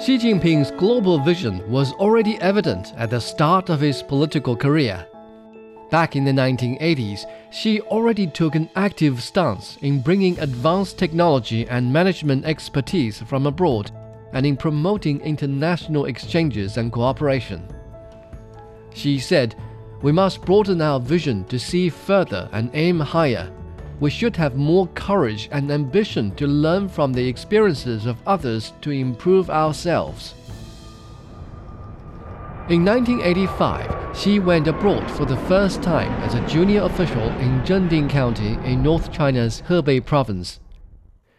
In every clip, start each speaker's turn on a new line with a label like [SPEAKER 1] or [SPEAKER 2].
[SPEAKER 1] Xi Jinping's global vision was already evident at the start of his political career. Back in the 1980s, Xi already took an active stance in bringing advanced technology and management expertise from abroad and in promoting international exchanges and cooperation. Xi said, We must broaden our vision to see further and aim higher we should have more courage and ambition to learn from the experiences of others to improve ourselves. In 1985, Xi went abroad for the first time as a junior official in Zhengding County in North China's Hebei province.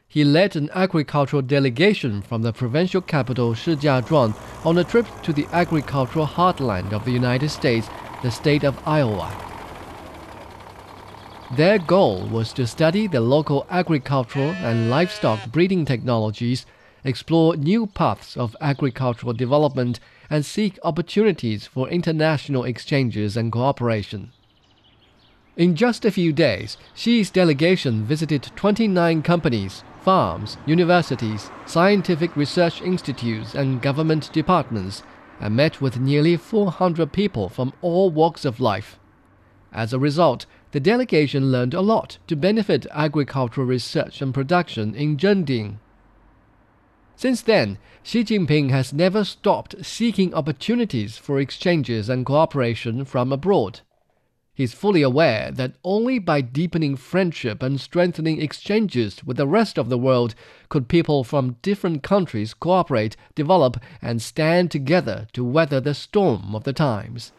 [SPEAKER 1] He led an agricultural delegation from the provincial capital Shijiazhuang on a trip to the agricultural heartland of the United States, the state of Iowa. Their goal was to study the local agricultural and livestock breeding technologies, explore new paths of agricultural development, and seek opportunities for international exchanges and cooperation. In just a few days, Xi's delegation visited 29 companies, farms, universities, scientific research institutes, and government departments, and met with nearly 400 people from all walks of life. As a result, the delegation learned a lot to benefit agricultural research and production in Zhengding. Since then, Xi Jinping has never stopped seeking opportunities for exchanges and cooperation from abroad. He's fully aware that only by deepening friendship and strengthening exchanges with the rest of the world could people from different countries cooperate, develop, and stand together to weather the storm of the times.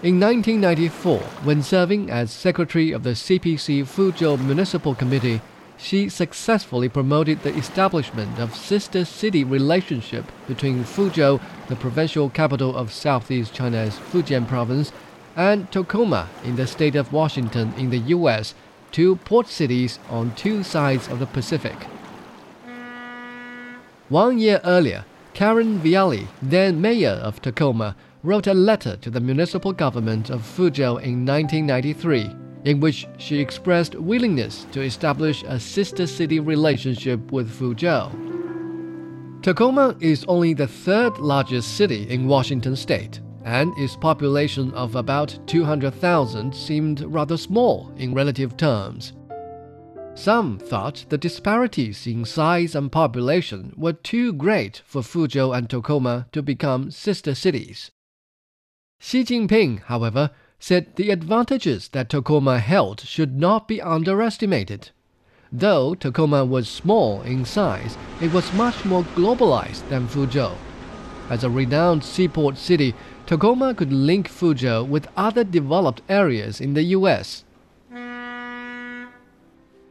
[SPEAKER 1] In 1994, when serving as secretary of the CPC Fuzhou Municipal Committee, Xi successfully promoted the establishment of sister city relationship between Fuzhou, the provincial capital of southeast China's Fujian province, and Tacoma in the state of Washington in the US, two port cities on two sides of the Pacific. One year earlier, Karen Vialle, then mayor of Tacoma, wrote a letter to the municipal government of Fuzhou in 1993, in which she expressed willingness to establish a sister city relationship with Fuzhou. Tacoma is only the third largest city in Washington state, and its population of about 200,000 seemed rather small in relative terms. Some thought the disparities in size and population were too great for Fuzhou and Tacoma to become sister cities. Xi Jinping, however, said the advantages that Tacoma held should not be underestimated. Though Tacoma was small in size, it was much more globalized than Fuzhou. As a renowned seaport city, Tacoma could link Fuzhou with other developed areas in the U.S.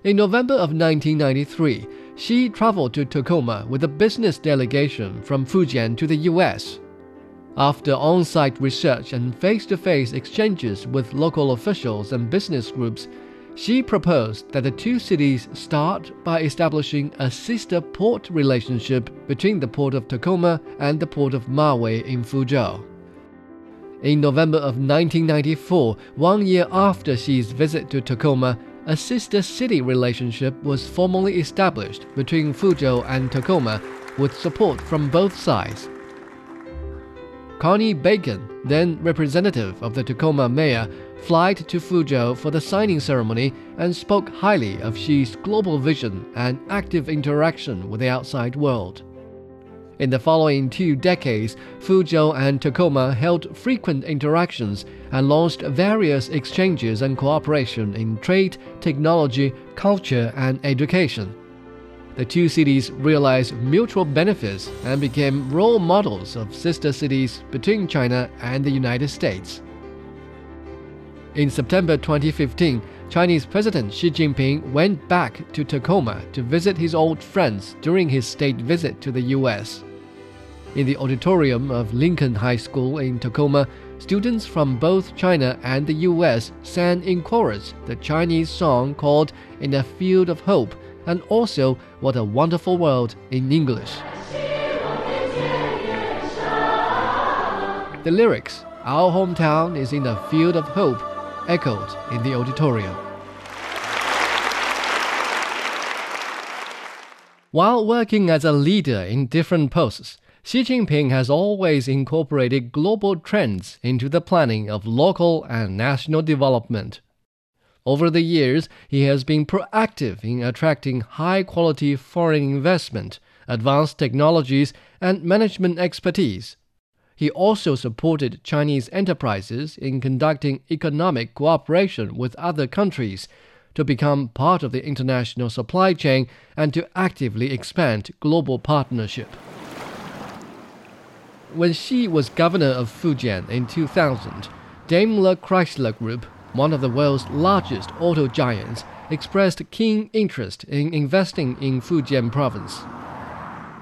[SPEAKER 1] In November of 1993, Xi traveled to Tacoma with a business delegation from Fujian to the U.S. After on site research and face to face exchanges with local officials and business groups, Xi proposed that the two cities start by establishing a sister port relationship between the port of Tacoma and the port of Mawei in Fuzhou. In November of 1994, one year after Xi's visit to Tacoma, a sister city relationship was formally established between Fuzhou and Tacoma with support from both sides. Connie Bacon, then representative of the Tacoma mayor, flied to Fuzhou for the signing ceremony and spoke highly of Xi's global vision and active interaction with the outside world. In the following two decades, Fuzhou and Tacoma held frequent interactions and launched various exchanges and cooperation in trade, technology, culture, and education the two cities realized mutual benefits and became role models of sister cities between China and the United States. In September 2015, Chinese President Xi Jinping went back to Tacoma to visit his old friends during his state visit to the U.S. In the auditorium of Lincoln High School in Tacoma, students from both China and the U.S. sang in chorus the Chinese song called In a Field of Hope and also What a Wonderful World in English. The lyrics, Our hometown is in a field of hope, echoed in the auditorium. While working as a leader in different posts, Xi Jinping has always incorporated global trends into the planning of local and national development. Over the years, he has been proactive in attracting high quality foreign investment, advanced technologies, and management expertise. He also supported Chinese enterprises in conducting economic cooperation with other countries to become part of the international supply chain and to actively expand global partnership. When Xi was governor of Fujian in 2000, Daimler Chrysler Group, one of the world's largest auto giants, expressed keen interest in investing in Fujian province.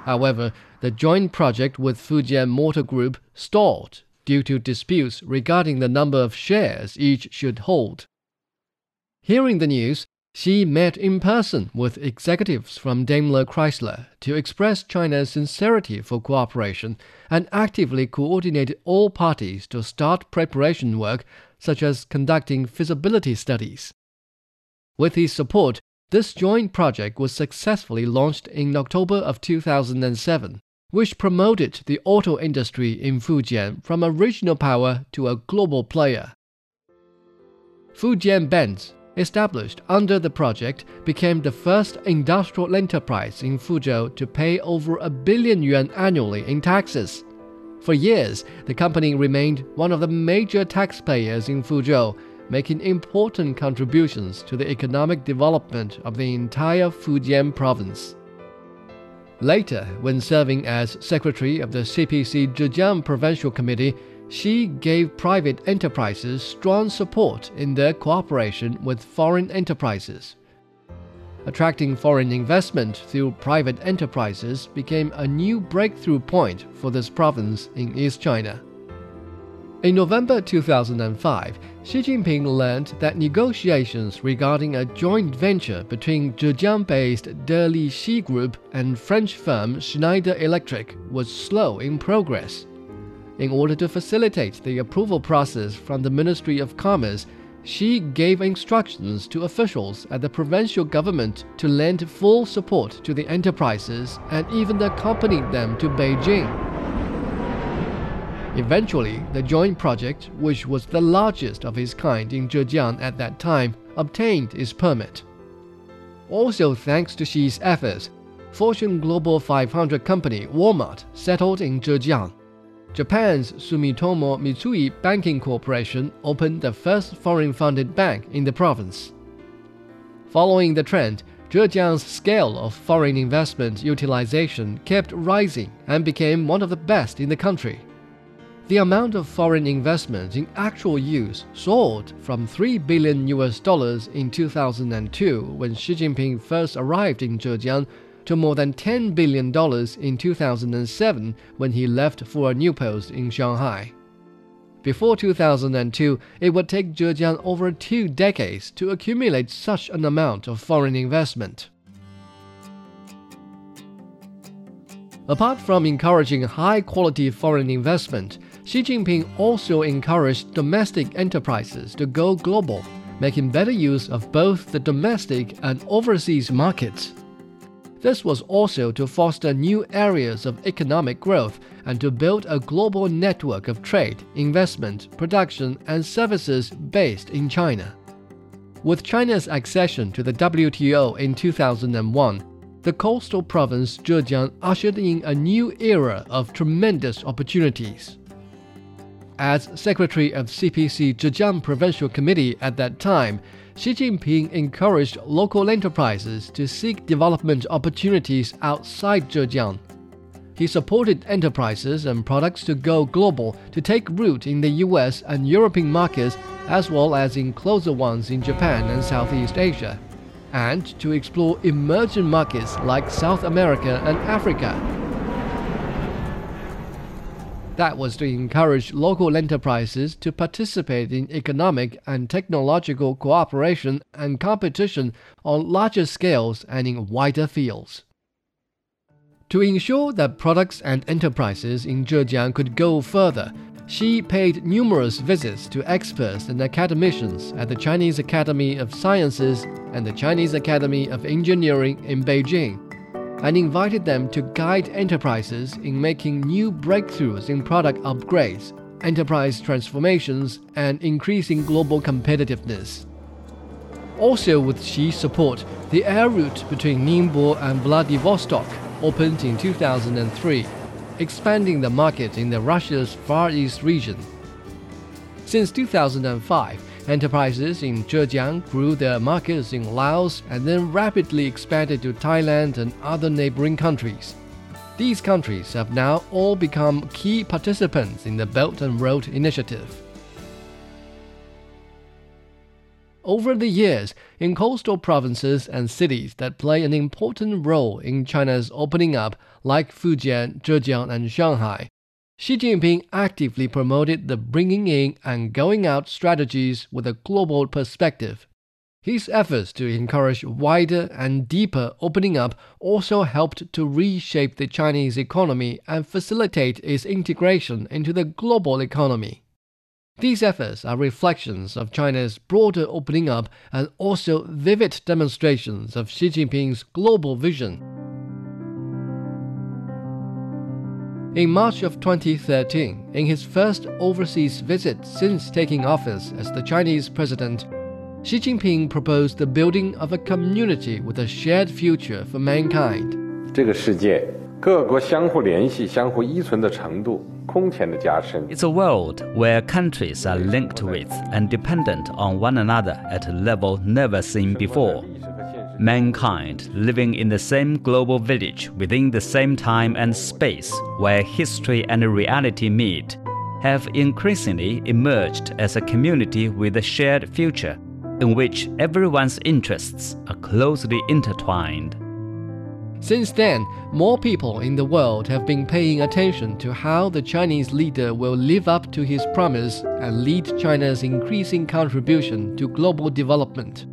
[SPEAKER 1] However, the joint project with Fujian Motor Group stalled due to disputes regarding the number of shares each should hold. Hearing the news, Xi met in person with executives from Daimler Chrysler to express China's sincerity for cooperation and actively coordinate all parties to start preparation work such as conducting feasibility studies. With his support, this joint project was successfully launched in October of 2007, which promoted the auto industry in Fujian from a regional power to a global player. Fujian Benz established under the project, became the first industrial enterprise in Fuzhou to pay over a billion yuan annually in taxes. For years, the company remained one of the major taxpayers in Fuzhou, making important contributions to the economic development of the entire Fujian province. Later, when serving as secretary of the CPC Zhejiang Provincial Committee, Xi gave private enterprises strong support in their cooperation with foreign enterprises. Attracting foreign investment through private enterprises became a new breakthrough point for this province in East China. In November 2005, Xi Jinping learned that negotiations regarding a joint venture between Zhejiang based Delixi Group and French firm Schneider Electric was slow in progress. In order to facilitate the approval process from the Ministry of Commerce, Xi gave instructions to officials at the provincial government to lend full support to the enterprises and even accompanied them to Beijing. Eventually, the joint project, which was the largest of its kind in Zhejiang at that time, obtained its permit. Also, thanks to Xi's efforts, Fortune Global 500 company Walmart settled in Zhejiang Japan's Sumitomo Mitsui Banking Corporation opened the first foreign funded bank in the province. Following the trend, Zhejiang's scale of foreign investment utilization kept rising and became one of the best in the country. The amount of foreign investment in actual use soared from 3 billion US dollars in 2002 when Xi Jinping first arrived in Zhejiang to more than $10 billion in 2007 when he left for a new post in Shanghai. Before 2002, it would take Zhejiang over two decades to accumulate such an amount of foreign investment. Apart from encouraging high quality foreign investment, Xi Jinping also encouraged domestic enterprises to go global, making better use of both the domestic and overseas markets. This was also to foster new areas of economic growth and to build a global network of trade, investment, production, and services based in China. With China's accession to the WTO in 2001, the coastal province Zhejiang ushered in a new era of tremendous opportunities. As secretary of CPC Zhejiang Provincial Committee at that time, Xi Jinping encouraged local enterprises to seek development opportunities outside Zhejiang. He supported enterprises and products to go global to take root in the US and European markets as well as in closer ones in Japan and Southeast Asia, and to explore emerging markets like South America and Africa. That was to encourage local enterprises to participate in economic and technological cooperation and competition on larger scales and in wider fields. To ensure that products and enterprises in Zhejiang could go further, Xi paid numerous visits to experts and academicians at the Chinese Academy of Sciences and the Chinese Academy of Engineering in Beijing and invited them to guide enterprises in making new breakthroughs in product upgrades, enterprise transformations, and increasing global competitiveness. Also, with Xi's support, the air route between Ningbo and Vladivostok opened in 2003, expanding the market in the Russia's Far East region. Since 2005, enterprises in Zhejiang grew their markets in Laos and then rapidly expanded to Thailand and other neighboring countries. These countries have now all become key participants in the Belt and Road Initiative. Over the years, in coastal provinces and cities that play an important role in China's opening up, like Fujian, Zhejiang, and Shanghai, Xi Jinping actively promoted the bringing in and going out strategies with a global perspective. His efforts to encourage wider and deeper opening up also helped to reshape the Chinese economy and facilitate its integration into the global economy. These efforts are reflections of China's broader opening up and also vivid demonstrations of Xi Jinping's global vision. In March of 2013, in his first overseas visit since taking office as the Chinese president, Xi Jinping proposed the building of a community with a shared future for mankind.
[SPEAKER 2] 这个世界各国相互联系、相互依存的程度
[SPEAKER 3] it's a world where countries are linked with and dependent on one another at a level never seen before. Mankind living in the same global village within the same time and space where history and reality meet have increasingly emerged as a community with a shared future in which everyone's interests are closely intertwined.
[SPEAKER 1] Since then, more people in the world have been paying attention to how the Chinese leader will live up to his promise and lead China's increasing contribution to global development.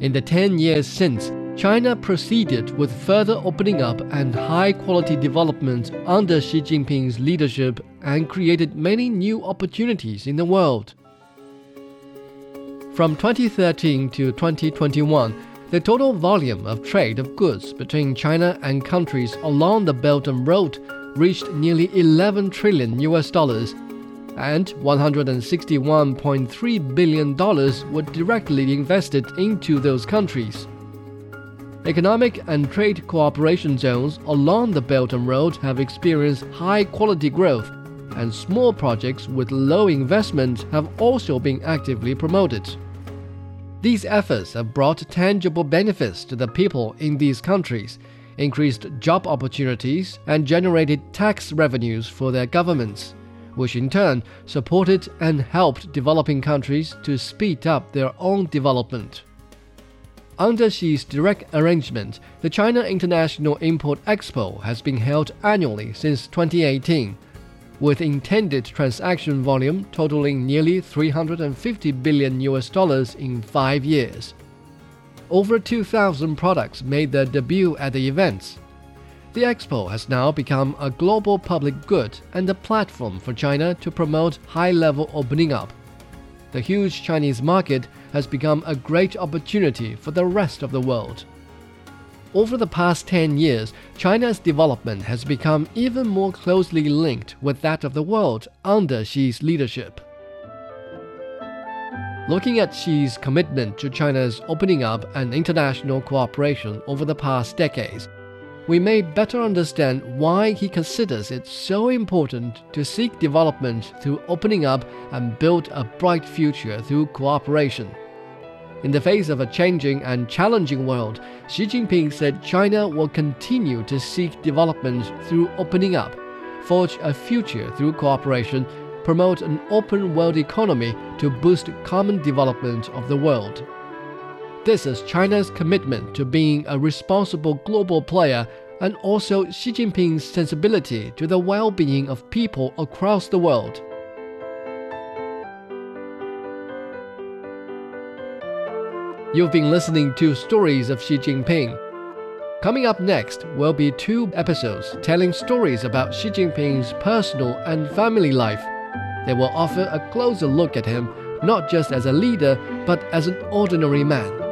[SPEAKER 1] In the 10 years since, China proceeded with further opening up and high quality development under Xi Jinping's leadership and created many new opportunities in the world. From 2013 to 2021, the total volume of trade of goods between China and countries along the Belt and Road reached nearly 11 trillion US dollars, and 161.3 billion dollars were directly invested into those countries. Economic and trade cooperation zones along the Belt and Road have experienced high quality growth, and small projects with low investment have also been actively promoted. These efforts have brought tangible benefits to the people in these countries, increased job opportunities, and generated tax revenues for their governments, which in turn supported and helped developing countries to speed up their own development. Under Xi's direct arrangement, the China International Import Expo has been held annually since 2018 with intended transaction volume totaling nearly 350 billion US dollars in 5 years. Over 2,000 products made their debut at the events. The expo has now become a global public good and a platform for China to promote high level opening up. The huge Chinese market has become a great opportunity for the rest of the world. Over the past 10 years, China's development has become even more closely linked with that of the world under Xi's leadership. Looking at Xi's commitment to China's opening up and international cooperation over the past decades, we may better understand why he considers it so important to seek development through opening up and build a bright future through cooperation. In the face of a changing and challenging world, Xi Jinping said China will continue to seek development through opening up, forge a future through cooperation, promote an open world economy to boost common development of the world. This is China's commitment to being a responsible global player and also Xi Jinping's sensibility to the well being of people across the world. You've been listening to Stories of Xi Jinping. Coming up next will be two episodes telling stories about Xi Jinping's personal and family life. They will offer a closer look at him not just as a leader, but as an ordinary man.